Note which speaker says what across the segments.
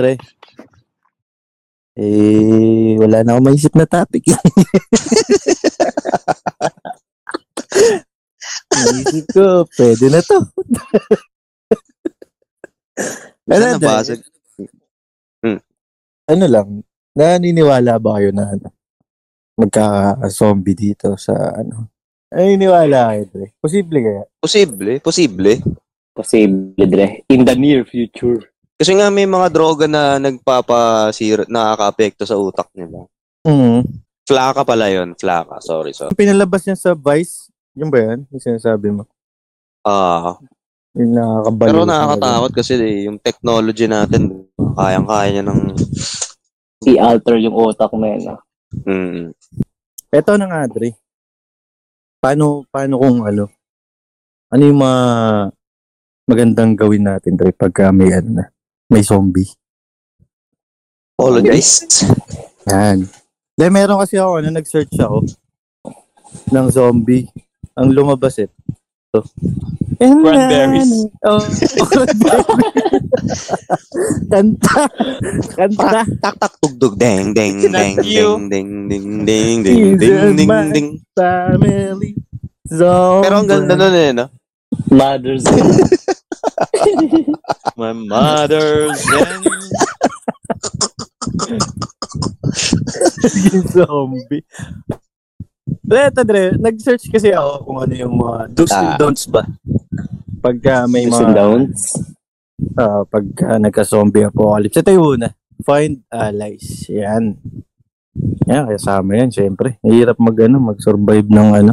Speaker 1: Dre. Eh, wala na akong maisip na topic. Naisip ko, pwede na to. ano,
Speaker 2: Saan
Speaker 1: Dre?
Speaker 2: nabasag?
Speaker 1: ano lang, naniniwala ba kayo na ano, magka-zombie dito sa ano? Naniniwala kayo, Dre? Posible kaya?
Speaker 2: Posible, posible.
Speaker 3: Posible, Dre. In the near future.
Speaker 2: Kasi nga may mga droga na nagpapasira, nakaka-apekto sa utak nila.
Speaker 1: Mm.
Speaker 2: Flaka pala yon flaka. Sorry, sorry.
Speaker 1: Pinalabas niya sa Vice, yun ba yan? Yung sinasabi mo?
Speaker 2: Ah,
Speaker 1: Yung nakakabalo.
Speaker 2: pero nakakatakot kasi eh, yung technology natin, kayang-kaya niya ng...
Speaker 3: I-alter yung utak mo yan. ah.
Speaker 2: Mm,
Speaker 1: Eto na nga, Dre. Paano, paano kung ano? Ano yung mga magandang gawin natin, Dre, pagka may ano na, may zombie?
Speaker 2: apologize.
Speaker 1: Yan. Dahil meron kasi ako, ano, nag-search ako ng zombie. Ang lumabas eh. So,
Speaker 3: Cranberries.
Speaker 1: Oh, cranberry. Kanta. Kanta.
Speaker 2: tak tak tugdog deng deng deng deng deng deng deng deng deng deng deng.
Speaker 1: Family. Zombie.
Speaker 2: Pero ang ganda nun eh, no?
Speaker 3: Mothers. My mother's and...
Speaker 1: zombie. Dre, Dre, nag-search kasi ako kung ano yung mga do's and
Speaker 2: Ah.
Speaker 1: don'ts ba. Pagka may
Speaker 3: Do's and
Speaker 1: mga,
Speaker 3: don'ts.
Speaker 1: ah, pagka nagka-zombie apocalypse. Ito yung una. Find allies. Yan. Yan, kasama yan, syempre. Mahirap mag, ano, mag-survive ng, ano,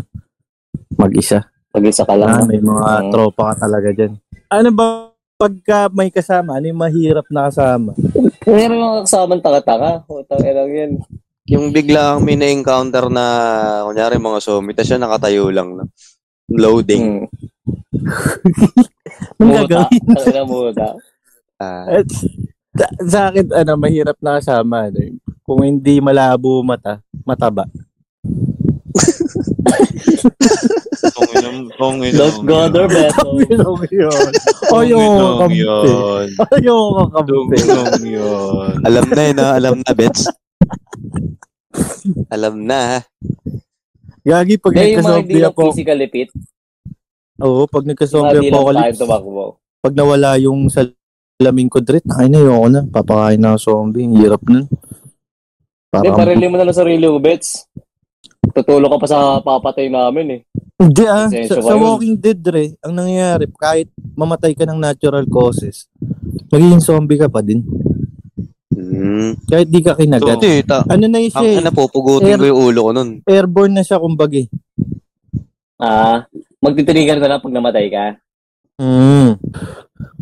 Speaker 1: mag-isa.
Speaker 3: Pag-isa ka lang.
Speaker 1: Ah. may mga
Speaker 3: Mm.
Speaker 1: tropa ka talaga dyan. Ano ba, pagka may kasama, ano yung mahirap na kasama?
Speaker 3: Meron mga kasamang taka-taka. Utang ilang yan.
Speaker 2: Yung biglang may na-encounter na, kunyari mga zombie, tapos siya nakatayo lang. No? Loading.
Speaker 3: Hmm. Muta.
Speaker 1: gagawin?
Speaker 3: Ang muta.
Speaker 2: Ah,
Speaker 1: At, sa, sa akin, ano, mahirap na kasama. Ano, yung- kung hindi malabo mata, mataba.
Speaker 3: Don't go there, Beto.
Speaker 1: Tumilong yun. Ayoko kampi. Ayoko kampi.
Speaker 2: yun. Alam na yun, ha? alam na, Bets. alam na, ha?
Speaker 1: Gagi, pag
Speaker 3: Kaya yung mga hindi
Speaker 1: nagka-zombie
Speaker 3: lang
Speaker 1: ako,
Speaker 3: physically fit,
Speaker 1: oo, pag
Speaker 3: mga
Speaker 1: nagka-zombie
Speaker 3: hindi lang tayo
Speaker 1: apocalypse,
Speaker 3: tumakbo.
Speaker 1: pag nawala yung salamin ko, Drit, ay na, ayoko na. Papakain na ako zombie. Ang hirap nun.
Speaker 3: Hindi,
Speaker 1: Parang,
Speaker 3: parili mo na lang sarili mo, Bets. Tutulong ka pa sa papatay namin eh.
Speaker 1: hindi ah. Sa, sa. Walking Dead, Dre, ang nangyayari, kahit mamatay ka ng natural causes, magiging zombie ka pa din.
Speaker 2: Hmm.
Speaker 1: Kahit di ka kinagat.
Speaker 2: Hindi, ta-
Speaker 1: ano na yun siya
Speaker 2: ang
Speaker 1: eh,
Speaker 2: napupugutin ko yung ulo ko nun.
Speaker 1: airborne na siya kumbaga eh.
Speaker 3: Ah, magtitiligan ka lang pag namatay ka.
Speaker 1: Hmm.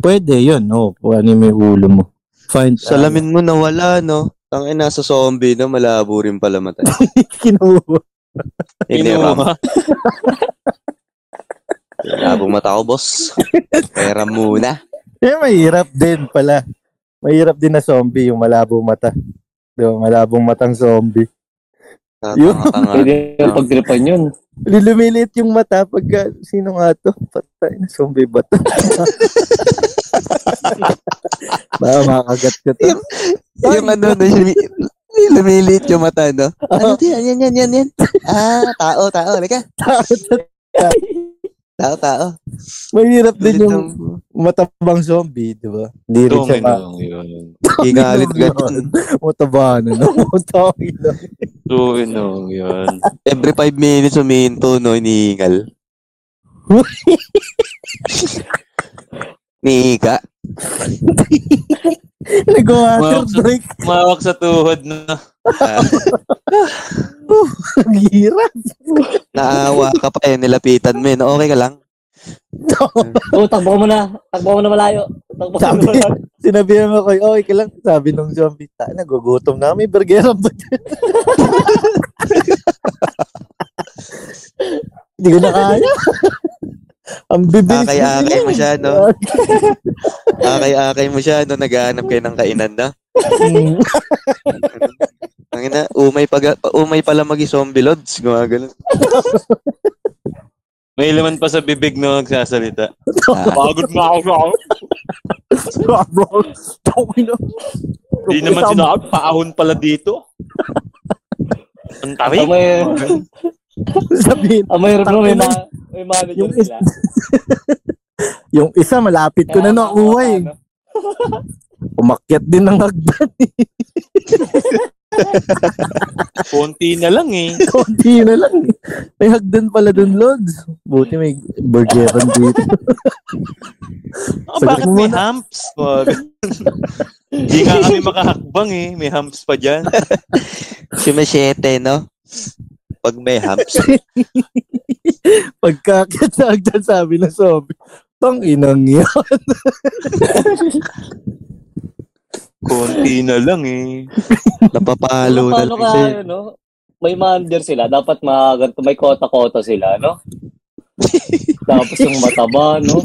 Speaker 1: Pwede, yun. Oh, kung ano yung may ulo mo. Find,
Speaker 2: Salamin mo nawala, no? Tangin nasa zombie na malabo rin pala matay.
Speaker 1: Kinuha.
Speaker 2: Iniram. Labong mata ko, boss. Pera muna.
Speaker 1: Eh, mahirap din pala. Mahirap din na zombie, yung malabo mata. Diba, malabong matang zombie.
Speaker 2: Tatanga-tanga.
Speaker 3: Pwede yung pagtripan yun.
Speaker 1: Lumiliit yung mata pagka, sino nga to? Patay na zombie ba to? Baka makagat ko to.
Speaker 2: yung ano, no, yung, yung yung mata, no? Ano to yan, yan, yan, yan, yan. Ah, tao, tao. Halika. Tao, tao.
Speaker 1: Mahirap din yung
Speaker 2: ng...
Speaker 1: matabang zombie, di ba? Hindi rin siya ma-
Speaker 4: yun.
Speaker 2: Igalit ganyan.
Speaker 1: mataba na, no? Matawin na.
Speaker 4: Tuinong yun.
Speaker 2: Every five minutes umihinto, no? Inihingal. Nihiga.
Speaker 1: Nag-water break.
Speaker 4: Mawak sa tuhod na.
Speaker 2: Ah,
Speaker 1: Ang hirap.
Speaker 2: naawa ka pa eh. Nilapitan mo eh. Okay ka lang?
Speaker 3: Oh, takbo ka muna. Takbo ka muna malayo.
Speaker 1: Sabi, sinabihan mo ko, okay ka lang. Sabi nung zombie, ta, nagugutom na kami, burger ba? Hindi ko na kaya. Ang bibilis.
Speaker 2: Akay-akay mo siya, no? Akay-akay mo siya, no? Naghahanap kayo ng kainan, no?
Speaker 1: Mm.
Speaker 2: Ang ina, umay, pag, umay pala magi zombie lods. Gumagano.
Speaker 4: May laman pa sa bibig no nagsasalita.
Speaker 2: Ah,
Speaker 4: Pagod na ako
Speaker 1: tawin na.
Speaker 4: Hindi naman sinabi, paahon pala dito. Ang tarik.
Speaker 3: Ang may,
Speaker 1: Sabihin,
Speaker 3: ang may hirap may, ma- may manager
Speaker 1: Yung-
Speaker 3: sila.
Speaker 1: yung isa malapit ko na
Speaker 3: Kaya
Speaker 1: eh.
Speaker 3: ano,
Speaker 1: Umakyat din ng hagdan.
Speaker 4: Konti na lang eh.
Speaker 1: Konti na lang. eh. May hagdan pala dun, Lods. Buti may burgeran dito.
Speaker 4: Ah,
Speaker 1: Sagot
Speaker 4: bakit may humps? Hindi nga kami makahakbang eh. May humps pa dyan.
Speaker 2: si Machete, no? Pag may humps.
Speaker 1: Pagkakit sa hagdan, sabi na zombie. Pang inang yan.
Speaker 4: Konti na lang eh.
Speaker 2: Napapalo na lang
Speaker 3: ka,
Speaker 2: siya.
Speaker 3: ano, may manager sila, dapat mga ganito, may kota-kota sila, no? Tapos yung mataba, no?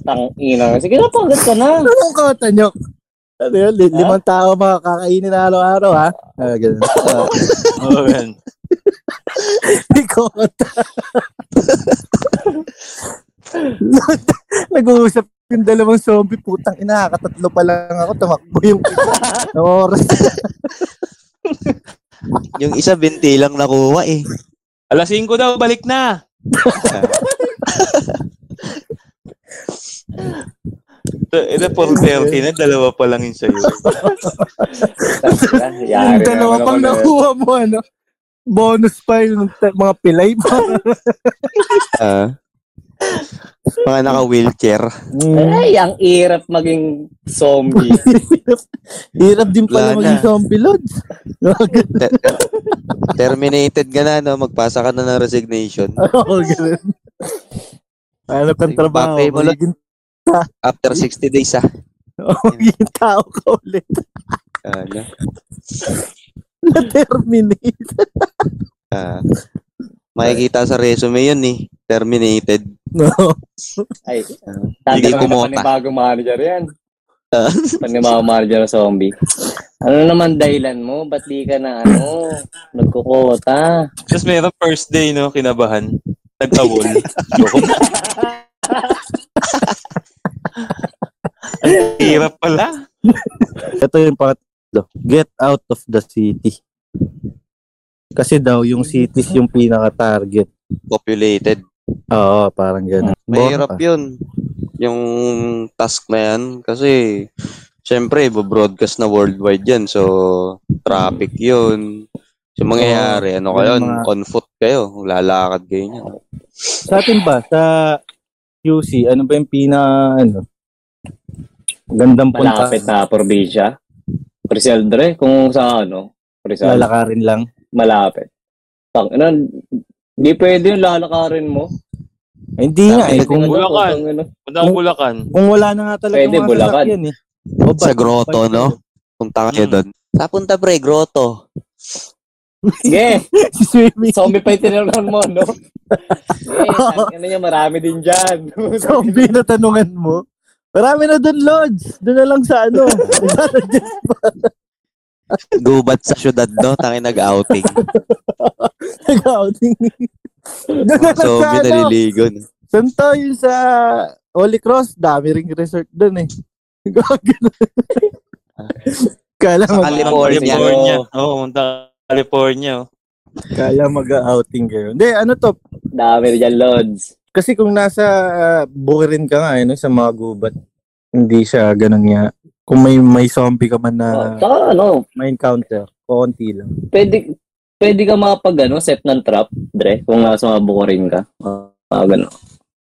Speaker 3: Tang ina. Sige na, pagat ka na.
Speaker 1: Anong kota nyo? Ano yun? Li- limang tao makakainin na araw-araw, ha? Ah, ganun. Ah,
Speaker 4: Oh, man.
Speaker 1: May kota. Nag-uusap yung dalawang zombie, putang ina, katatlo pa lang ako, tumakbo yung ng oras.
Speaker 2: Yung isa, 20 lang nakuha eh.
Speaker 4: Alas 5 daw, balik na. Ito, 4.30 na, dalawa pa lang yung sa'yo.
Speaker 1: yung dalawa pang nakuha mo, ano? Bonus pa yung mga pilay pa.
Speaker 2: Ah. Mga naka-wheelchair.
Speaker 3: Ay, ang hirap maging zombie.
Speaker 1: Hirap din pala
Speaker 2: Wala na.
Speaker 1: maging zombie lods.
Speaker 2: Te- terminated ka na, no? Magpasa ka na ng resignation.
Speaker 1: Oo, ganun. Ano kang
Speaker 2: Sige,
Speaker 1: trabaho?
Speaker 2: mo lang-
Speaker 1: Magiging,
Speaker 2: After 60 days, ah.
Speaker 1: oh, magiging tao ka ulit.
Speaker 2: Ano?
Speaker 1: Na-terminate.
Speaker 2: Ah. Makikita sa resume yun eh. Terminated.
Speaker 1: No.
Speaker 3: Ay,
Speaker 2: Hindi
Speaker 3: na
Speaker 2: kumota.
Speaker 3: panibagong manager yan.
Speaker 2: Ah.
Speaker 3: Panibagong manager ng zombie. Ano naman dahilan mo? Ba't di ka na, ano, nagkukota?
Speaker 4: Tapos meron first day, no, kinabahan. Nag-awol. Joke. Ang hirap pala.
Speaker 1: Ito yung pangatlo. Get out of the city. Kasi daw, yung cities yung pinaka-target.
Speaker 2: Populated.
Speaker 1: Oo, parang gano'n.
Speaker 2: Mahirap yun. Yung task na yan. Kasi, syempre, broadcast na worldwide yan. So, traffic yun. So, mangyayari, ano kayo,
Speaker 1: mga-
Speaker 2: on foot kayo. Lalakad kayo niya.
Speaker 1: Sa atin ba, sa QC, ano ba yung pina, ano? Gandang punta.
Speaker 3: Malapit na probinsya. Dre, kung sa ano, Rizal,
Speaker 1: Lalakarin lang.
Speaker 3: Malapit. Pang, ano, di pwede yung lalakarin mo.
Speaker 1: Ay, hindi nga eh. Kung,
Speaker 4: Bulacan.
Speaker 3: kung ano.
Speaker 4: Ang Bulacan.
Speaker 1: kung wala na nga talaga
Speaker 3: Pwede,
Speaker 1: mga
Speaker 3: Bulacan.
Speaker 1: sasakyan eh. O,
Speaker 2: Sa grotto, no? Punta kayo
Speaker 4: Mm.
Speaker 2: doon. Napunta pre, grotto.
Speaker 3: Sige,
Speaker 1: Swimming.
Speaker 3: zombie pa yung tinanong mo, no? Sige, ano niya, marami din dyan.
Speaker 1: Zombie na tanungan mo. Marami na doon, Lods. Doon na lang sa ano.
Speaker 2: Gubat sa syudad, no? Tangin nag-outing.
Speaker 1: Nag-outing. Doon na lang
Speaker 2: So,
Speaker 1: sa ano.
Speaker 2: naliligo. no?
Speaker 1: Saan tayo sa Holy Cross? Dami ring resort doon eh. Gagano. Kala
Speaker 2: Sa
Speaker 1: mag-
Speaker 2: California.
Speaker 4: California. Oo, oh, punta California. oh.
Speaker 1: Kala mag-outing kayo. Hindi, ano to?
Speaker 3: Dami dyan, Lods.
Speaker 1: Kasi kung nasa uh, Bukirin ka nga, ano, sa mga gubat, hindi siya ganun nga. Kung may may zombie ka man na
Speaker 3: Oh, Saka ano,
Speaker 1: may encounter, konti lang.
Speaker 3: pwede, pwede ka makapag, ano, set ng trap, Dre, kung nasa mga bukurin ka. Ah, gano'n.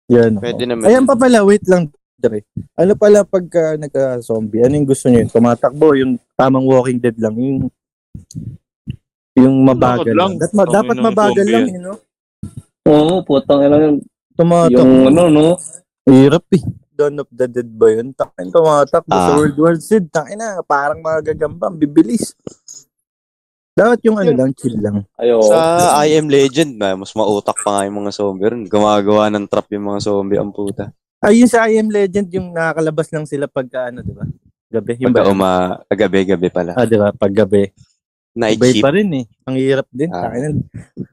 Speaker 1: Yan.
Speaker 2: Pwede naman.
Speaker 1: Ayan pa pala, wait lang, Dre. Ano pala pagka nagka-zombie? Ano yung gusto nyo? Tumatakbo, yung tamang walking dead lang, yung yung mabagal
Speaker 4: Lakad lang.
Speaker 1: lang. Dat- ma-
Speaker 4: Sabi
Speaker 1: dapat
Speaker 4: ng
Speaker 1: mabagal
Speaker 4: zombie
Speaker 1: lang,
Speaker 4: yan.
Speaker 1: eh, no?
Speaker 3: Oo, putang ina yun.
Speaker 1: Tumatakbo.
Speaker 3: Yung ano, no?
Speaker 1: Hirap eh. Dawn of the Dead ba yun? Takin, tumatakbo sa
Speaker 2: Ah.
Speaker 1: World War Z. Takin na, parang mga gagamba, ang bibilis. Dapat yung ano lang, chill lang.
Speaker 3: Ayo.
Speaker 2: Sa I Am Legend, ba, mas mautak pa nga yung mga zombie rin. Gumagawa ng trap yung mga zombie ang puta.
Speaker 1: Ay, yung sa I Am Legend, yung nakakalabas lang sila pagka ano, di ba? Gabi. Yung
Speaker 2: Pagka
Speaker 1: ba?
Speaker 2: uma, gabi-gabi pala.
Speaker 1: Ah, di ba? Pag gabi.
Speaker 2: Night
Speaker 1: Iba
Speaker 2: shift.
Speaker 1: pa rin eh. Ang hirap din.
Speaker 2: Ah.
Speaker 1: Takin na.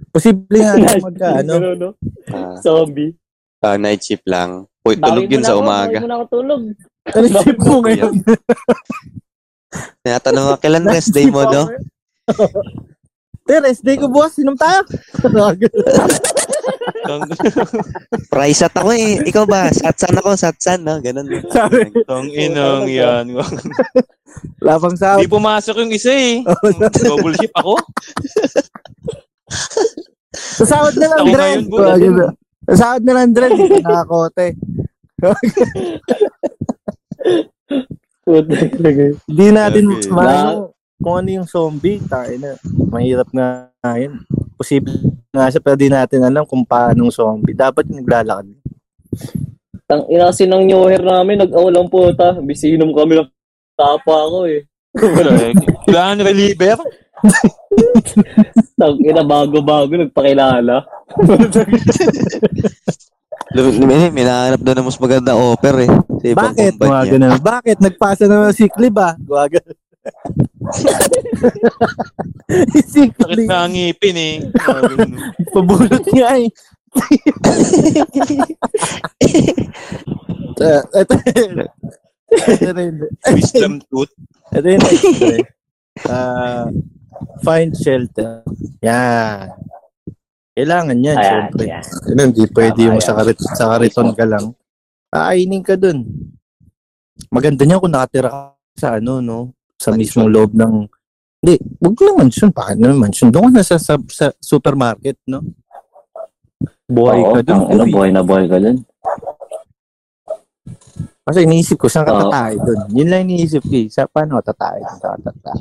Speaker 1: Posible nga na magka, ano,
Speaker 3: no?
Speaker 2: Ah,
Speaker 3: Zombie.
Speaker 2: ah, night shift lang. Uy, tulog yun sa umaga.
Speaker 3: bawin mo na ako tulog.
Speaker 1: Ano isip mo ngayon?
Speaker 2: Tinatanong ako, kailan rest day mo, no?
Speaker 1: Te, rest day ko bukas. Sinom tayo.
Speaker 2: Price at ako eh. Ikaw ba? Satsan ako, satsan, no? Ganun.
Speaker 1: Sabi,
Speaker 4: Tong inang yan.
Speaker 1: labang sa
Speaker 4: Di pumasok yung isa eh. Double shift ako.
Speaker 1: Sasahod na lang,
Speaker 4: Ako ngayon,
Speaker 1: yun. Sasahod na lang, ka nakakote. Hindi natin
Speaker 2: Okay.
Speaker 1: maano kung ano yung zombie. Tayo na. Mahirap nga yun. Posible nga siya pero di natin alam kung paano zombie. Dapat yung naglalakad.
Speaker 3: Tang ina kasi ng New Year namin, nag-awalang puta. Bisinom kami ng tapa ako eh.
Speaker 4: Wala eh. Kailangan reliever.
Speaker 3: Tang ina bago-bago nagpakilala.
Speaker 2: May, may nahanap doon na mas maganda offer eh. Sa ibang
Speaker 1: Bakit?
Speaker 2: kumpanya.
Speaker 1: Mga ganun. Bakit? Nagpasa na ng sick leave ah. Gawa ganun. sick
Speaker 4: Sakit
Speaker 1: leave.
Speaker 4: na ang ngipin eh.
Speaker 1: Pabulot nga eh. Uh, ito, ito rin.
Speaker 4: Wisdom tooth.
Speaker 1: Ito yung next pre. Ah, find shelter. Yan. Kailangan yan,
Speaker 3: Ayan,
Speaker 1: syempre.
Speaker 3: yan.
Speaker 1: Yun, hindi pwede
Speaker 3: Tama
Speaker 1: yung sa, karit sa kariton ka lang. Kainin ka dun. Maganda niya kung nakatira ka sa ano, no? Sa mismong loob ng... Hindi, huwag lang mansion. Bakit naman mansion? Doon ka na sa, sa, sa supermarket, no? Buhay
Speaker 3: Oo,
Speaker 1: ka dun.
Speaker 3: ina,
Speaker 1: Uy.
Speaker 3: buhay na buhay ka dun.
Speaker 1: Kasi iniisip ko, saan ka
Speaker 3: Oo.
Speaker 1: tatay dun? Yun lang iniisip ko eh. Sa, paano ka tatay dun? Saan ka tatay?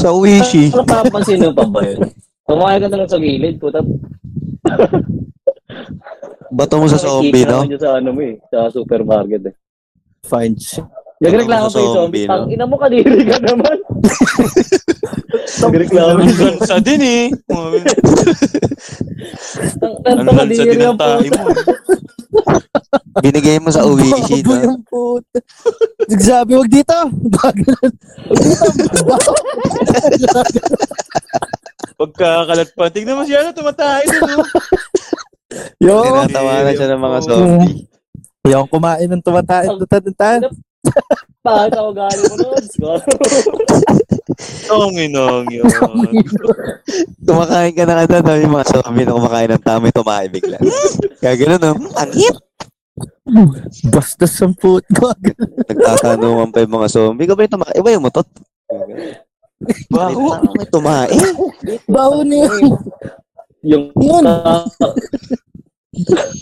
Speaker 2: Sa Wishy.
Speaker 3: Ano papansin mo pa ba yun? Kumain ka na lang sa gilid, puta.
Speaker 2: Bato mo sa zombie, no?
Speaker 3: sa ano mo eh, sa supermarket eh.
Speaker 1: Shelter.
Speaker 3: Nagreklamo
Speaker 2: Sa
Speaker 3: pa yung
Speaker 2: zombie.
Speaker 3: Tang ina mo, kadiri ka naman. Nagreklamo yung zombie.
Speaker 4: Lansa din eh.
Speaker 3: Tang
Speaker 4: Ano
Speaker 3: kadiri
Speaker 4: din
Speaker 3: ang puta.
Speaker 4: mo.
Speaker 2: Binigay mo sa Wishy,
Speaker 1: Baboy
Speaker 2: no?
Speaker 1: ang puta. Nagsabi, wag dito. Bagalan. Wag dito.
Speaker 4: Pagkakalat pa. Tignan mo siya na tumatay din. oh.
Speaker 1: Yo.
Speaker 2: Tinatawanan siya ng mga zombie.
Speaker 1: Yung kumain ng tumatain. Tumatain.
Speaker 3: Bakit ako galing mo nun?
Speaker 4: Tong inang yun.
Speaker 2: Kumakain ka na kada, no? Yung mga zombie na kumakain ng tama, tumahay bigla. Kaya gano'n, no? Ang hit!
Speaker 1: Basta samput. Gagalan.
Speaker 2: Nagtatanungan pa yung mga zombie. Ikaw ba yung tumahay? Iba yung mutot? Baho. May tumahay.
Speaker 1: Bawo niya.
Speaker 3: Yung
Speaker 1: Yun.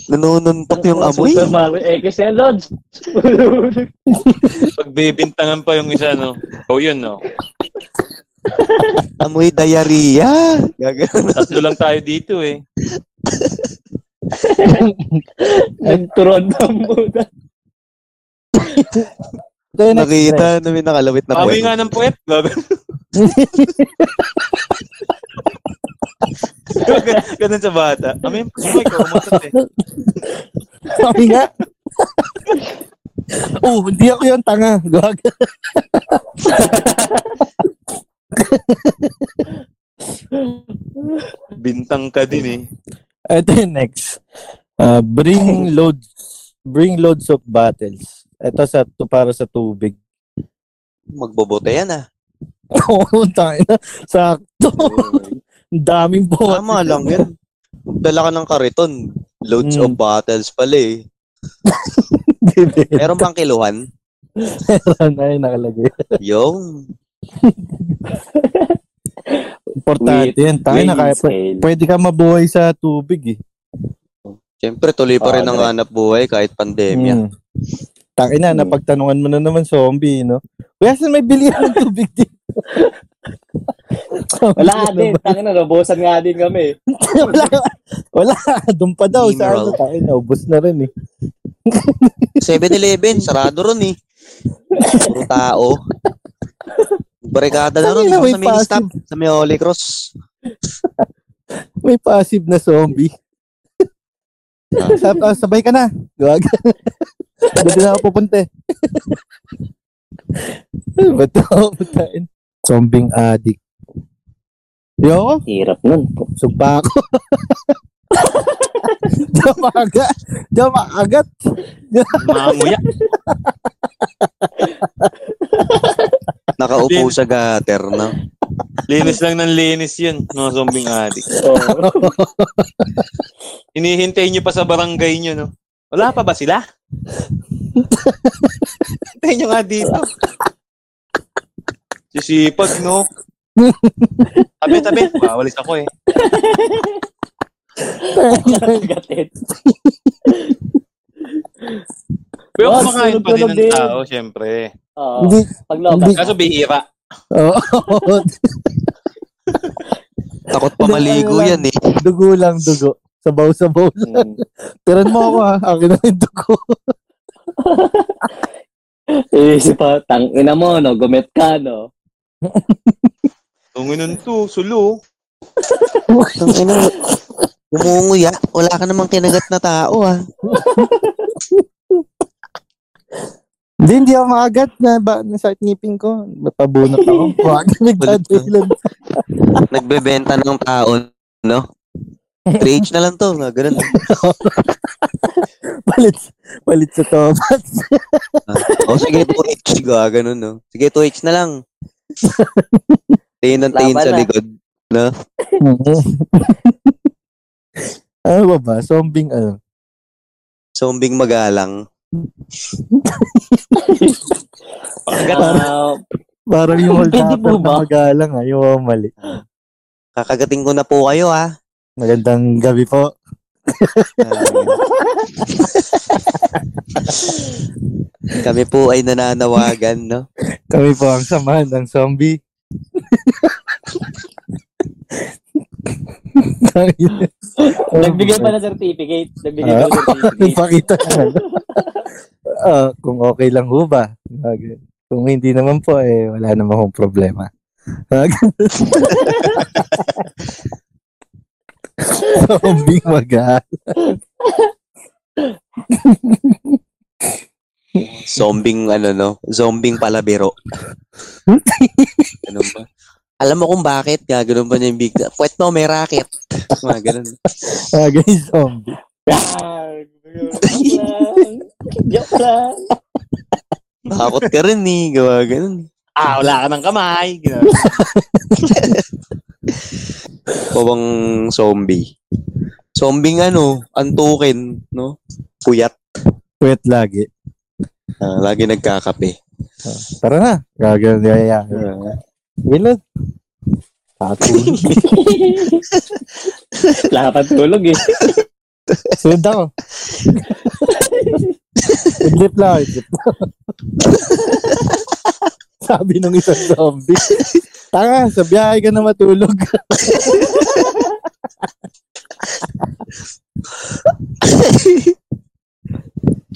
Speaker 2: Nanununtok yung amoy.
Speaker 3: Supermarket. Eh, kasi Lodge.
Speaker 4: Pagbibintangan pa yung isa, no? Oh, yun, no?
Speaker 2: Amoy diarrhea. Gagano.
Speaker 4: Tatlo lang tayo dito, eh.
Speaker 3: Nagturon ng puta.
Speaker 1: Next
Speaker 2: Nakita na may nakalawit na puwet.
Speaker 4: nga ng puwet. Ganun sa bata. Amoy, amoy ko, umutot eh.
Speaker 1: Sabi nga. oh, hindi ako yung tanga. Gagalan.
Speaker 4: Bintang ka din, eh.
Speaker 1: Ito yung next. Uh, bring loads bring loads of bottles. Ito sa to para sa tubig.
Speaker 2: Magbobote yan, ah.
Speaker 1: Oo, tayo na. Sakto. Ang daming bote.
Speaker 2: Tama lang yan. Dala ka ng kariton. Loads
Speaker 1: Mm.
Speaker 2: of bottles pala eh. Meron bang kiluhan?
Speaker 1: Meron na yung nakalagay.
Speaker 2: Yung.
Speaker 1: Importante yan. Tayo na kaya.
Speaker 3: scale.
Speaker 1: Pwede ka mabuhay sa tubig eh.
Speaker 2: Siyempre, tuloy pa rin ang hanap buhay kahit pandemya.
Speaker 1: Mm. Taki na,
Speaker 3: Hmm.
Speaker 1: napagtanungan mo na naman zombie, no? Kuya, saan may bilihan ng tubig din?
Speaker 3: Wala din. Tangin na, nabusan nga din kami.
Speaker 1: wala, wala. Doon pa daw sa
Speaker 2: Mineral.
Speaker 1: ano. Taki na, ubos na rin eh.
Speaker 2: 7-Eleven, sarado ron eh. Puro tao. Barikada na ron. Dito
Speaker 1: may
Speaker 2: sa mini stop. Sa may Holy Cross.
Speaker 1: May passive na zombie. Sab- ah, sabay ka na. Gawag. Buti na ako pupunta eh. Ba't ako pupuntain? Zombing addict. Yo,
Speaker 3: Hirap nun.
Speaker 1: sugpa ako. Diyan maagat.
Speaker 4: Manguya.
Speaker 2: Nakaupo sa gutter, no?
Speaker 4: Linis lang ng linis yun, mga zombing addict.
Speaker 3: Oo.
Speaker 4: Hinihintay nyo pa sa barangay nyo, no? Wala pa ba sila? Hintayin nyo nga dito. Sisipag, no? Tabi, tabi. Wawalis ako eh.
Speaker 3: Gatit.
Speaker 4: Pero
Speaker 3: Oh,
Speaker 4: kumakain pa din ng
Speaker 3: din.
Speaker 4: tao, syempre.
Speaker 3: Oo.
Speaker 1: Hindi.
Speaker 3: Pag.
Speaker 1: Hindi.
Speaker 4: Kaso bihira.
Speaker 1: Oo.
Speaker 2: Takot pa maligo yan eh.
Speaker 1: dugo lang, dugo. Sabaw-sabaw lang.
Speaker 3: Mm.
Speaker 1: Tiran mo ako ha. Akin na yung dugo.
Speaker 3: Iisip pa, tangina mo, no? Gumit ka, no?
Speaker 4: Tunginan to, sulo.
Speaker 2: Umunguya. Wala ka namang kinagat na tao ah.
Speaker 1: Hindi, hindi ako makagat na ba, nasakit ngipin ko. Napabunot ako. Wag, nagdadahilan.
Speaker 2: Nagbebenta ng tao, no? 3H na lang to. Nga, ganun.
Speaker 1: palit, palit sa Thomas.
Speaker 2: O sige, 2H. Ga, ganun, no? Sige, 2H na lang. Tingin ng tingin
Speaker 3: Laban
Speaker 2: sa
Speaker 3: na.
Speaker 2: likod. No?
Speaker 1: ano ba ba? Zombing ano?
Speaker 2: Zombing magalang.
Speaker 3: Ah,
Speaker 1: Parang yung hold
Speaker 3: po
Speaker 1: na
Speaker 3: ba?
Speaker 1: magalang ha. Yung mga mali.
Speaker 2: Kakagating ko na po kayo, ah.
Speaker 1: Magandang gabi po.
Speaker 2: Kami po ay nananawagan, no?
Speaker 1: Kami po ang samahan ng zombie.
Speaker 3: nagbigay pa ng certificate. Nagbigay pa ng certificate.
Speaker 1: Ipakita na. Ah, kung okay lang ho ba? Okay. Kung hindi naman po, eh, wala naman akong problema. Ah, ganun. Zombie mag
Speaker 2: Zombing, ano, no? Zombing palabiro. Ganun ba? Alam mo kung bakit? Gaganon ba niya yung big... Pwet mo, may racket. Mga ganun.
Speaker 1: Ah, guys, zombie.
Speaker 3: Ah, Joke lang. Joke lang.
Speaker 2: Takot ka rin, eh. Gawa ganun.
Speaker 4: Ah, wala ka ng kamay.
Speaker 2: Pawang zombie. Zombing ano, antukin, no? Puyat.
Speaker 1: Wait lagi.
Speaker 2: Ah, lagi nagkakape.
Speaker 1: Tara na. Gagawin niya yan.
Speaker 2: Ah,
Speaker 1: Wilod. Tatulog.
Speaker 3: Wala pa tulog eh.
Speaker 1: Sunod ako. Idlip lang, idlip lang. Sabi ng isang zombie. Tanga, sa biyahe ka na matulog.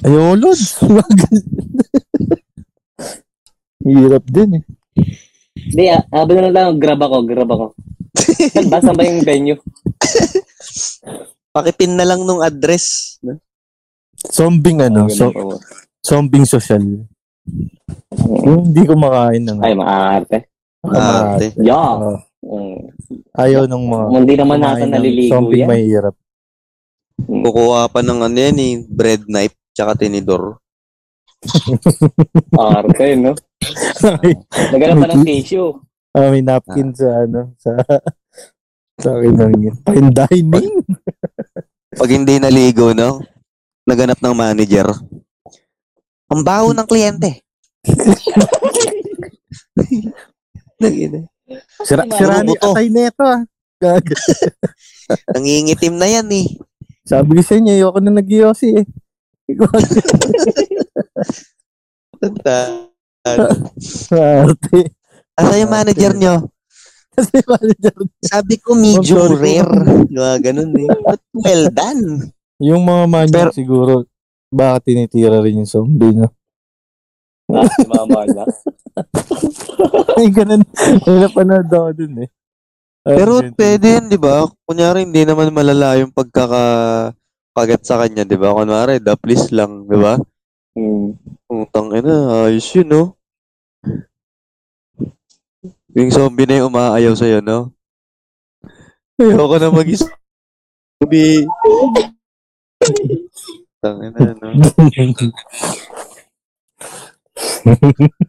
Speaker 1: Ayaw, Lods. Hirap din eh.
Speaker 3: Hindi, ah, habang na lang, grab ako, grab ako. Saan ba? Yung venue?
Speaker 2: Pakipin na lang nung address. No?
Speaker 1: Zombing ano, so,
Speaker 3: Ganun po.
Speaker 1: zombing social. Yung hindi kumakain ng
Speaker 3: Ay, maarte.
Speaker 2: Ah, ate.
Speaker 3: Yeah.
Speaker 1: Oo.
Speaker 3: Mm.
Speaker 1: ayaw ng mga
Speaker 3: Hindi naman nasa naliligo
Speaker 1: zombing
Speaker 3: yan.
Speaker 1: mahirap.
Speaker 2: Kukuha pa ng ano yan eh, bread knife tsaka tinidor.
Speaker 3: Arte, no? Naghanap pa ng tissue.
Speaker 1: Ah, may napkin sa ano, sa sa akin lang yun. Fine dining.
Speaker 2: Pag hindi naligo, no? Naganap ng manager. Ang baho ng kliyente.
Speaker 1: Sira, sira ni
Speaker 2: Buto.
Speaker 1: atay neto ah. Gag.
Speaker 2: Nangingitim na yan eh.
Speaker 1: Sabi ko sa inyo, ayoko na nag eh.
Speaker 2: Tanda.
Speaker 1: Arte.
Speaker 2: Asa yung manager nyo?
Speaker 1: Kasi manager,
Speaker 2: Sabi ko medium rare. Mga ganun eh. But well done.
Speaker 1: yung mga manager siguro, bakit tinitira rin yung zombie, no?
Speaker 3: Ah, si mama niya.
Speaker 1: Ay, ganun. May napanood ako dun eh.
Speaker 2: Pero
Speaker 1: Argentine.
Speaker 2: pwede yun, di ba? Kunyari, hindi naman malala yung pagkakapagat sa kanya, di ba? Kunwari, daplis lang, di ba?
Speaker 3: Hmm.
Speaker 2: Utang ina, ayos yun, no? Yung zombie na yung umaayaw sa'yo, no? Ayoko na mag-zombie. Tangina, no?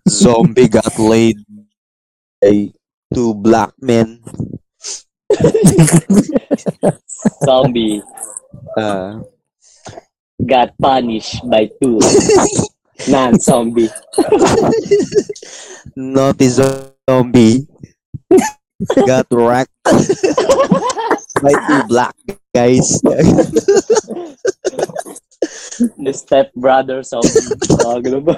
Speaker 2: Zombie got laid by two black men.
Speaker 3: Zombie
Speaker 2: Ah.
Speaker 3: got punished by two non-zombie.
Speaker 2: naughty zombie got wrecked by two black guys.
Speaker 3: The step brother zombie. Ah, ganun ba?